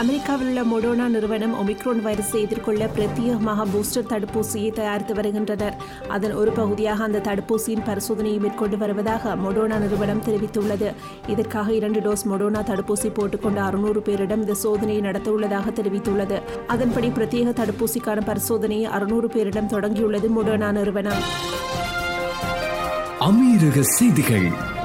அமெரிக்காவில் உள்ள மொடோனா நிறுவனம் ஒமிக்ரோன் வைரஸை எதிர்கொள்ள பிரத்யேகமாக பூஸ்டர் தடுப்பூசியை தயாரித்து வருகின்றனர். அதன் ஒரு பகுதியாக அந்த தடுப்பூசியின் பரிசோதனையை மேற்கொண்டு வருவதாக மொடோனா நிறுவனம் தெரிவித்துள்ளது. இதற்காக இரண்டு டோஸ் மொடோனா தடுப்பூசி போட்டுக்கொண்ட அறுநூறு பேரிடம் இந்த சோதனையை நடத்த உள்ளதாக தெரிவித்துள்ளது. அதன்படி பிரத்யேக தடுப்பூசிக்கான பரிசோதனையை அறுநூறு பேரிடம் தொடங்கியுள்ளது மொடோனா நிறுவனம். அமீரக செய்திகள்.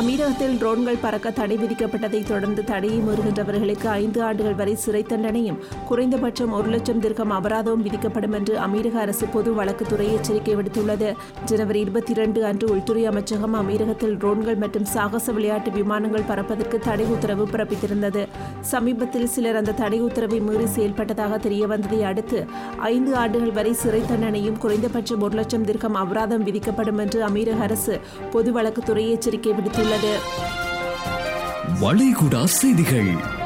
அமீரகத்தில் ட்ரோன்கள் பறக்க தடை விதிக்கப்பட்டதை தொடர்ந்து தடையை மீறுகின்றவர்களுக்கு ஐந்து ஆண்டுகள் வரை சிறை தண்டனையும் குறைந்தபட்சம் ஒரு லட்சம் திர்கம் அபராதமும் விதிக்கப்படும் என்று அமீரக அரசு பொது வழக்குத்துறை எச்சரிக்கை விடுத்துள்ளது. ஜனவரி இருபத்தி இரண்டு அன்று உள்துறை அமைச்சகம் அமீரகத்தில் ட்ரோன்கள் மற்றும் சாகச விளையாட்டு விமானங்கள் பறப்பதற்கு தடை உத்தரவு பிறப்பித்திருந்தது. சமீபத்தில் சிலர் அந்த தடை உத்தரவை மீறி செயல்பட்டதாக தெரியவந்ததை அடுத்து ஐந்து ஆண்டுகள் வரை சிறை தண்டனையும் குறைந்தபட்சம் ஒரு லட்சம் திர்கம் அபராதம் விதிக்கப்படும் என்று அமீரக அரசு பொது வழக்குத்துறை எச்சரிக்கை விடுத்துள்ளது. வளைகுடா செய்திகள்.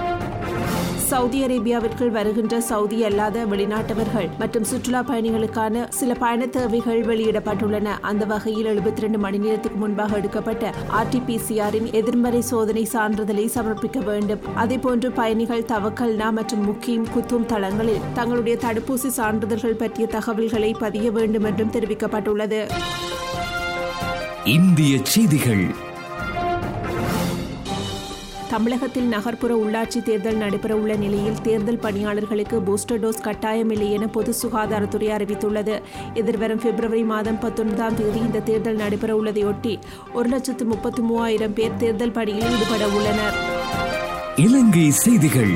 சவுதி அரேபியாவிற்குள் வருகின்ற சவுதி அல்லாத வெளிநாட்டவர்கள் மற்றும் சுற்றுலா பயணிகளுக்கான சில பயண தேவைகள் வெளியிடப்பட்டுள்ளன. அந்த வகையில் எழுபத்தி ரெண்டு மணி நேரத்துக்கு முன்பாக எடுக்கப்பட்ட ஆர்டிபிசிஆரின் எதிர்மறை சோதனை சான்றிதழை சமர்ப்பிக்க வேண்டும். அதேபோன்று பயணிகள் தவக்கல்னா மற்றும் முக்கியம் குத்தும் தளங்களில் தங்களுடைய தடுப்பூசி சான்றிதழ்கள் பற்றிய தகவல்களை பதிய வேண்டும் என்றும் தெரிவிக்கப்பட்டுள்ளது. இந்திய செய்திகள். தமிழகத்தில் நகர்ப்புற உள்ளாட்சி தேர்தல் நடைபெற உள்ள நிலையில் தேர்தல் பணியாளர்களுக்கு பூஸ்டர் டோஸ் கட்டாயமில்லை என பொது சுகாதாரத்துறை அறிவித்துள்ளது. எதிர்வரும் பிப்ரவரி மாதம் பத்தொன்பதாம் தேதி இந்த தேர்தல் நடைபெற உள்ளதையொட்டி ஒரு லட்சத்து முப்பத்து மூவாயிரம் பேர் தேர்தல் பணியில் ஈடுபட உள்ளனர். இலங்கை செய்திகள்.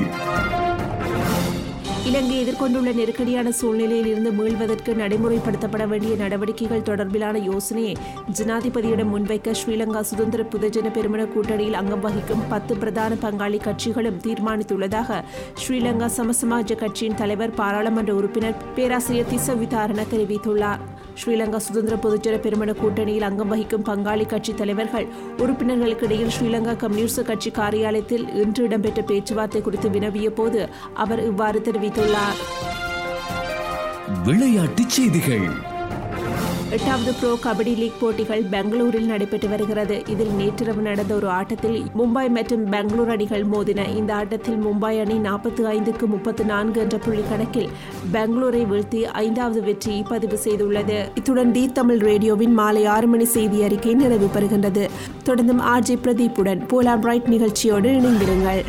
இலங்கை எதிர்கொண்டுள்ள நெருக்கடியான சூழ்நிலையில் இருந்து மீள்வதற்கு நடைமுறைப்படுத்தப்பட வேண்டிய நடவடிக்கைகள் தொடர்பிலான யோசனையை ஜனாதிபதியிடம் முன்வைக்க ஸ்ரீலங்கா சுதந்திர புதஜன பெருமன கூட்டணியில் அங்கம் வகிக்கும் பத்து பிரதான பங்காளி கட்சிகளும் தீர்மானித்துள்ளதாக ஸ்ரீலங்கா சமசமாஜ கட்சியின் தலைவர் பாராளுமன்ற உறுப்பினர் பேராசிரியர் திச விதாரண தெரிவித்துள்ளார். ஸ்ரீலங்கா சுதந்திர பொதுஜன பெருமன கூட்டணியில் அங்கம் வகிக்கும் பங்காளி கட்சி தலைவர்கள் உறுப்பினர்களுக்கு இடையில் ஸ்ரீலங்கா கம்யூனிஸ்ட் கட்சி காரியாலயத்தில் இன்று இடம்பெற்ற பேச்சுவார்த்தை குறித்து வினவிய போது அவர் இவ்வாறு தெரிவித்துள்ளார். விளையாட்டுச் செய்திகள். எட்டாவது ப்ரோ கபடி லீக் போட்டிகள் பெங்களூரில் நடைபெற்று வருகிறது. இதில் நேற்றிரவு நடந்த ஒரு ஆட்டத்தில் மும்பை மற்றும் பெங்களூர் அணிகள் மோதின. இந்த ஆட்டத்தில் மும்பை அணி நாற்பத்தி ஐந்துக்கு முப்பத்தி நான்கு என்ற புள்ளி கணக்கில் பெங்களூரை வீழ்த்தி ஐந்தாவது வெற்றியை பதிவு செய்துள்ளது. இத்துடன் டி தமிழ் ரேடியோவின் மாலை ஆறு மணி செய்தி அறிக்கை நிறைவு பெறுகின்றது. தொடர்ந்தும் ஆர்ஜே பிரதீப்புடன் போலாம் பிரைட் நிகழ்ச்சியோடு இணைந்திருங்கள்.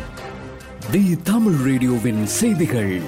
தி தமிழ் ரேடியோவின் செய்திகள்.